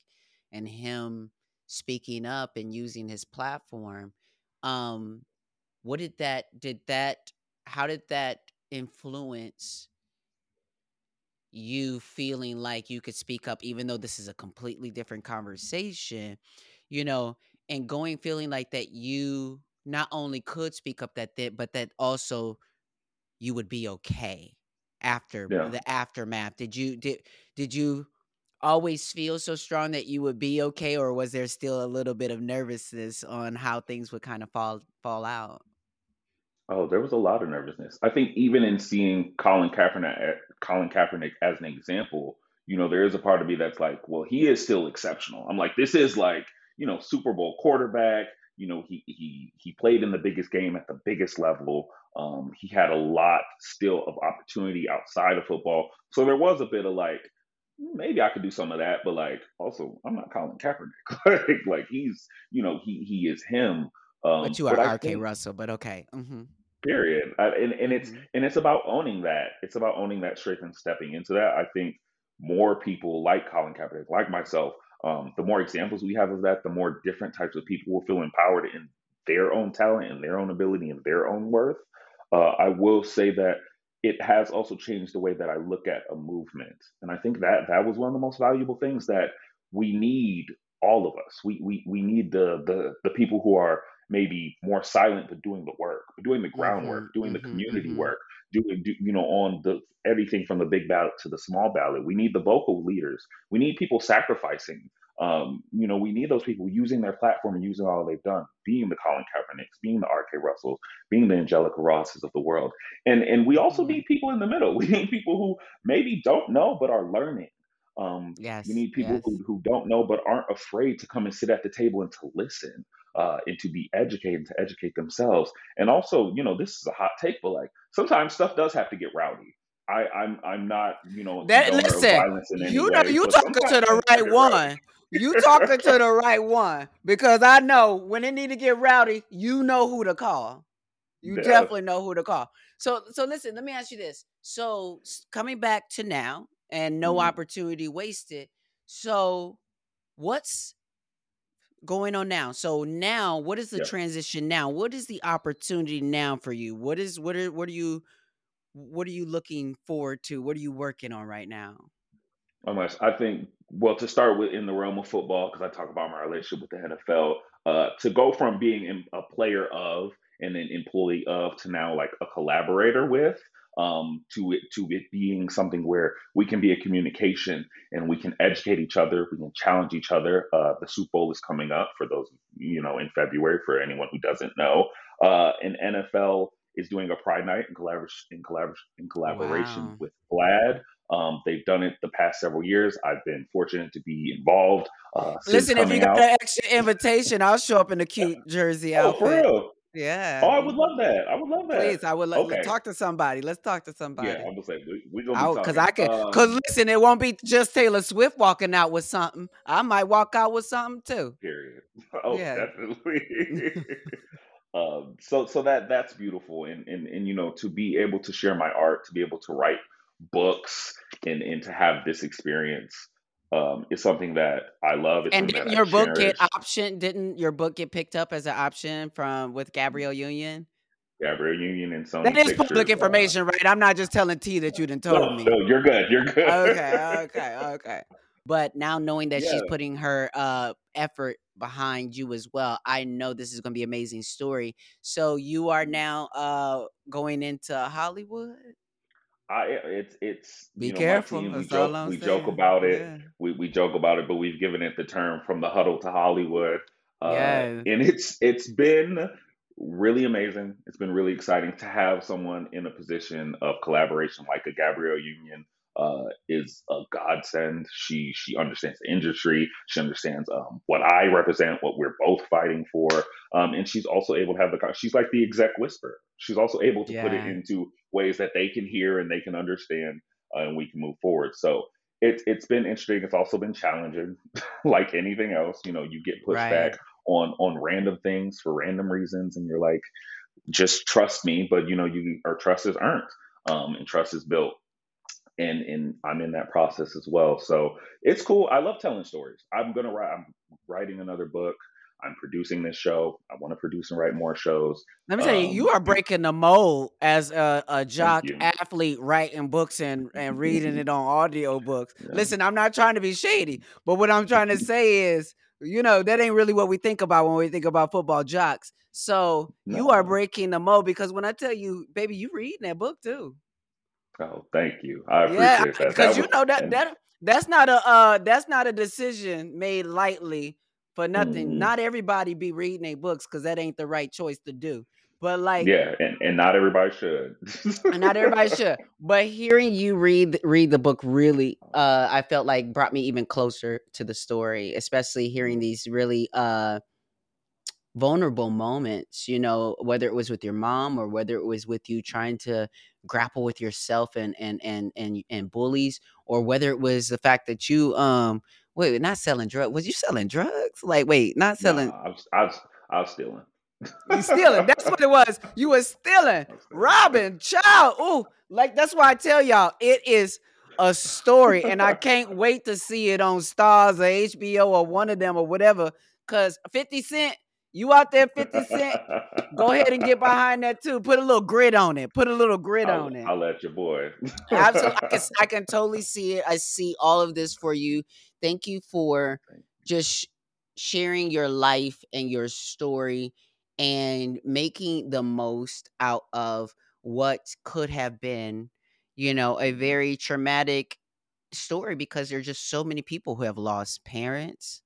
and him speaking up and using his platform, um, what did that did that how did that influence you feeling like you could speak up even though this is a completely different conversation you know and going feeling like that you not only could speak up that th- but that also you would be okay after yeah. the aftermath. Did you did did you always feel so strong that you would be okay or was there still a little bit of nervousness on how things would kind of fall fall out? Oh there was a lot of nervousness. I think even in seeing colin kaepernick colin kaepernick as an example you know there is a part of me that's like well he is still exceptional. I'm like this is like you know, Super Bowl quarterback. You know, he he he played in the biggest game at the biggest level. Um, he had a lot still of opportunity outside of football. So there was a bit of like, maybe I could do some of that, but like also I'm not Colin Kaepernick. like, like he's, you know, he he is him. Um, but you are RK Russell, but okay. Mm-hmm. Period. I, and and it's mm-hmm. and it's about owning that. It's about owning that strength and stepping into that. I think more people like Colin Kaepernick, like myself, um, the more examples we have of that, the more different types of people will feel empowered in their own talent and their own ability and their own worth. Uh, I will say that it has also changed the way that I look at a movement, and I think that that was one of the most valuable things that we need. All of us, we we we need the the the people who are maybe more silent but doing the work, doing the groundwork, mm-hmm, doing the mm-hmm, community mm-hmm. work, doing do, you know on the everything from the big ballot to the small ballot. We need the vocal leaders. We need people sacrificing. Um, you know, we need those people using their platform and using all they've done, being the Colin Kaepernicks, being the R.K. Russells, being the Angelica Rosses of the world, and and we also mm-hmm. need people in the middle. We need people who maybe don't know but are learning. Um, yes, we need people yes. who, who don't know but aren't afraid to come and sit at the table and to listen uh, and to be educated, to educate themselves. And also, you know, this is a hot take, but like sometimes stuff does have to get rowdy. I, I'm I'm not, you know, that listen, you know, way, you talking to the right one. You talking to the right one because I know when it need to get rowdy, you know who to call. You yeah. definitely know who to call. So so listen, let me ask you this. So coming back to now and no mm-hmm. opportunity wasted. So what's going on now. So now, what is the yep. transition now? What is the opportunity now for you? What is what are what are you what are you looking forward to? What are you working on right now? Oh my, I think well to start with in the realm of football because I talk about my relationship with the NFL. Uh, to go from being a player of and an employee of to now like a collaborator with um, to it to it being something where we can be a communication and we can educate each other, we can challenge each other. Uh, the Super Bowl is coming up for those you know in February for anyone who doesn't know. Uh, and NFL is doing a Pride Night in collaboration in, collabor- in collaboration wow. with GLAAD. Um, they've done it the past several years. I've been fortunate to be involved. Uh, Listen, if you got out. an extra invitation, I'll show up in a cute jersey outfit. oh. For real. Yeah. Oh, I would love that. I would love that. Please, I would love okay. talk to somebody. Let's talk to somebody. Yeah, I'm gonna say we, we gonna be because I can. Because um, listen, it won't be just Taylor Swift walking out with something. I might walk out with something too. Period. Oh, yeah. definitely. um, so so that that's beautiful, and and and you know to be able to share my art, to be able to write books, and and to have this experience um, is something that I love. It's and didn't your book get option? Didn't your book get picked up as an option from with Gabrielle Union? Gabrielle Union and Sony. That is Pictures, public uh, information, uh, right? I'm not just telling T that you didn't told no, me. No, you're good. You're good. okay, okay, okay. But now knowing that yeah. she's putting her uh, effort behind you as well, I know this is going to be an amazing story. So you are now uh, going into Hollywood. I it's it's be know, careful. Team, we joke, we joke about it. Yeah. We we joke about it, but we've given it the term from the huddle to Hollywood. Uh, yeah. and it's it's been really amazing. It's been really exciting to have someone in a position of collaboration like a Gabrielle Union uh, is a godsend. She she understands the industry. She understands um, what I represent, what we're both fighting for, um, and she's also able to have the. She's like the exec whisper. She's also able to yeah. put it into ways that they can hear and they can understand, uh, and we can move forward. So it's it's been interesting. It's also been challenging, like anything else. You know, you get pushed right. back on on random things for random reasons, and you're like, just trust me. But you know, you our trust is earned, um, and trust is built and and I'm in that process as well. So it's cool. I love telling stories. I'm gonna write. I'm writing another book. I'm producing this show. I want to produce and write more shows. Let me tell you, you are um, breaking the mold as a, a jock athlete, writing books and, and reading it on audio books. Yeah. Listen, I'm not trying to be shady, but what I'm trying to say is, you know, that ain't really what we think about when we think about football jocks. So no. you are breaking the mold because when I tell you, baby, you reading that book too. Oh, thank you. I appreciate yeah, that. Because you know that that that's not a uh that's not a decision made lightly for nothing. Mm-hmm. Not everybody be reading a books because that ain't the right choice to do. But like yeah, and, and not everybody should. and not everybody should. But hearing you read read the book really uh I felt like brought me even closer to the story, especially hearing these really uh vulnerable moments, you know, whether it was with your mom or whether it was with you trying to grapple with yourself and and and and and bullies or whether it was the fact that you um wait, not selling drugs. Was you selling drugs? Like wait, not selling no, I was I was I was stealing. You stealing. That's what it was. You were stealing. robbing child. Ooh, like that's why I tell y'all it is a story, and I can't wait to see it on Starz or HBO or one of them or whatever. Cause 50 Cent you out there, 50 Cent? Go ahead and get behind that too. Put a little grit on it. Put a little grit I'll, on it. I'll let your boy. Absolutely. I can, I can totally see it. I see all of this for you. Thank you for just sharing your life and your story and making the most out of what could have been, you know, a mm-hmm. very traumatic story because there are just so many people who have lost parents,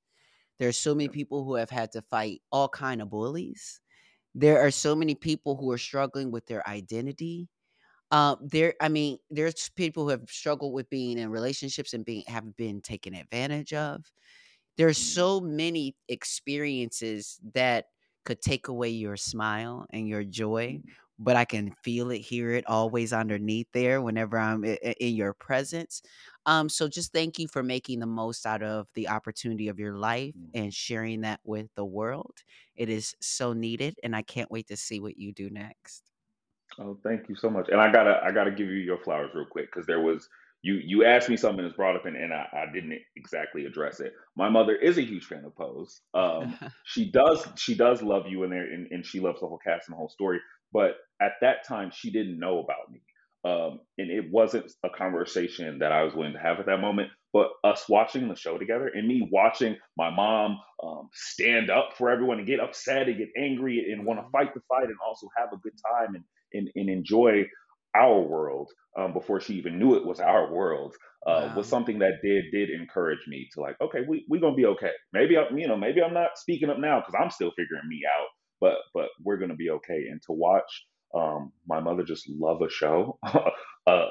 there's so many people who have had to fight all kind of bullies. There are so many people who are struggling with their identity. Uh, there, I mean, there's people who have struggled with being in relationships and being have been taken advantage of. There's mm-hmm. so many experiences that could take away your smile and your joy, mm-hmm. but I can feel it, hear it always underneath there whenever I'm in your presence. Um, so just thank you for making the most out of the opportunity of your life mm. and sharing that with the world. It is so needed, and I can't wait to see what you do next. Oh, thank you so much. And I gotta I gotta give you your flowers real quick because there was you you asked me something that's brought up and, and I, I, didn't exactly address it. My mother is a huge fan of Pose. Um, she does she does love you in there and, and she loves the whole cast and the whole story. But at that time she didn't know about me. Um, and it wasn't a conversation that I was willing to have at that moment, but us watching the show together and me watching my mom um, stand up for everyone and get upset and get angry and want to mm-hmm. fight the fight and also have a good time and, and, and enjoy our world um, before she even knew it was our world uh, wow. was something that did did encourage me to like okay we we gonna be okay maybe I'm you know maybe I'm not speaking up now because I'm still figuring me out but but we're gonna be okay and to watch um, my mother just love a show, uh,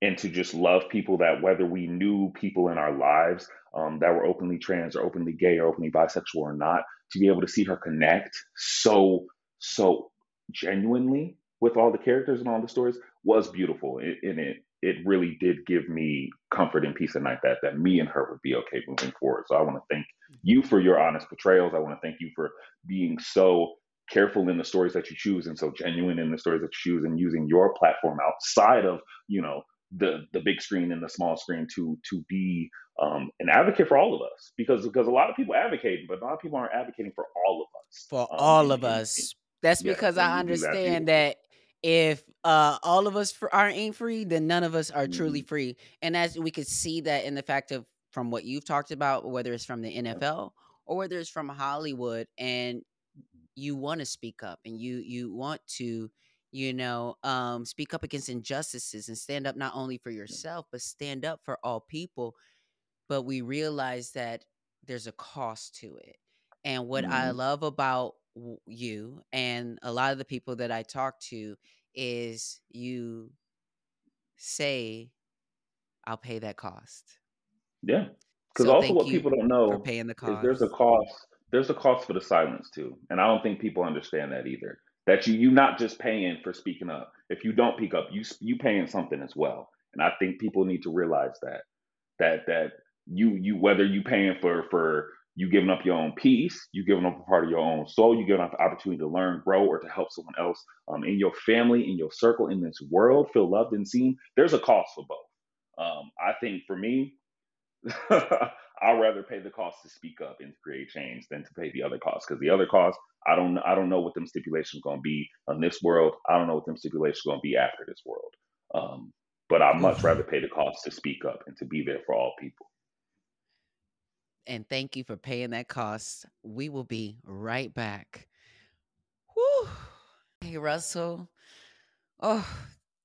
and to just love people that whether we knew people in our lives um, that were openly trans or openly gay or openly bisexual or not, to be able to see her connect so so genuinely with all the characters and all the stories was beautiful. In it, it really did give me comfort and peace at night that that me and her would be okay moving forward. So I want to thank you for your honest portrayals. I want to thank you for being so careful in the stories that you choose and so genuine in the stories that you choose and using your platform outside of you know the the big screen and the small screen to to be um, an advocate for all of us because because a lot of people advocate but a lot of people aren't advocating for all of us. For um, all and, of us. and, that's because i understand that, that if uh, all of us for, aren't ain't free then none of us are mm-hmm. truly free. And as we could see that in the fact of from what you've talked about whether it's from the nfl or whether it's from hollywood and you want to speak up and you you want to you know um speak up against injustices and stand up not only for yourself but stand up for all people but we realize that there's a cost to it and what mm-hmm. i love about you and a lot of the people that i talk to is you say i'll pay that cost yeah because so also what people don't know paying the cost. is there's a cost there's a cost for the silence too, and I don't think people understand that either. That you you not just paying for speaking up. If you don't speak up, you you paying something as well. And I think people need to realize that that that you you whether you paying for for you giving up your own peace, you giving up a part of your own soul, you giving up the opportunity to learn, grow, or to help someone else um, in your family, in your circle, in this world, feel loved and seen. There's a cost for both. Um, I think for me, I'd rather pay the cost to speak up and to create change than to pay the other costs because the other costs I don't I don't know what them stipulations going to be on this world. I don't know what them stipulations going to be after this world. Um, but I'd much rather pay the cost to speak up and to be there for all people. And thank you for paying that cost. We will be right back. Whew. Hey Russell. Oh,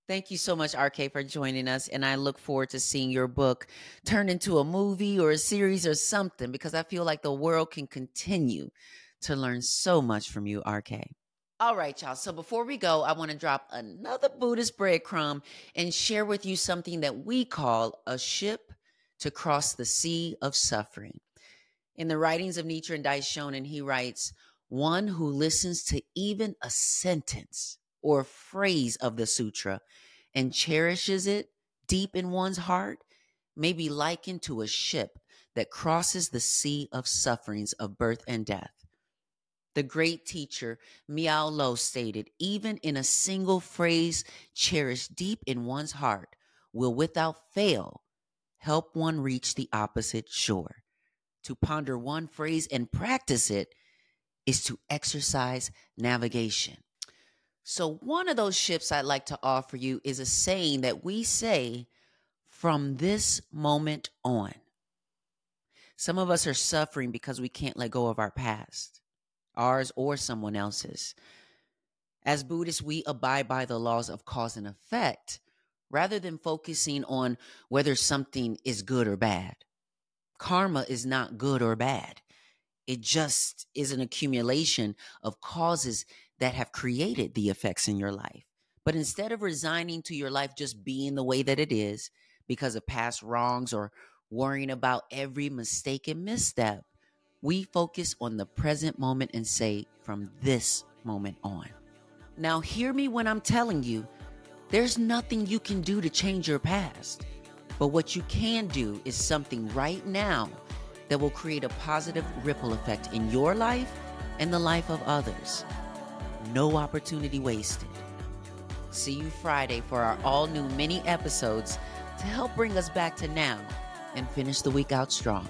Thank you so much, RK, for joining us. And I look forward to seeing your book turn into a movie or a series or something because I feel like the world can continue to learn so much from you, RK. All right, y'all. So before we go, I want to drop another Buddhist breadcrumb and share with you something that we call a ship to cross the sea of suffering. In the writings of Nichiren Daishonin, he writes, one who listens to even a sentence or phrase of the sutra and cherishes it deep in one's heart may be likened to a ship that crosses the sea of sufferings of birth and death. The great teacher Miao Lo stated, even in a single phrase cherished deep in one's heart will without fail help one reach the opposite shore. To ponder one phrase and practice it is to exercise navigation. So, one of those ships I'd like to offer you is a saying that we say from this moment on. Some of us are suffering because we can't let go of our past, ours or someone else's. As Buddhists, we abide by the laws of cause and effect rather than focusing on whether something is good or bad. Karma is not good or bad, it just is an accumulation of causes that have created the effects in your life. But instead of resigning to your life just being the way that it is because of past wrongs or worrying about every mistake and misstep, we focus on the present moment and say, from this moment on. Now, hear me when I'm telling you, there's nothing you can do to change your past. But what you can do is something right now that will create a positive ripple effect in your life and the life of others. No opportunity wasted. See you Friday for our all new mini episodes to help bring us back to now and finish the week out strong.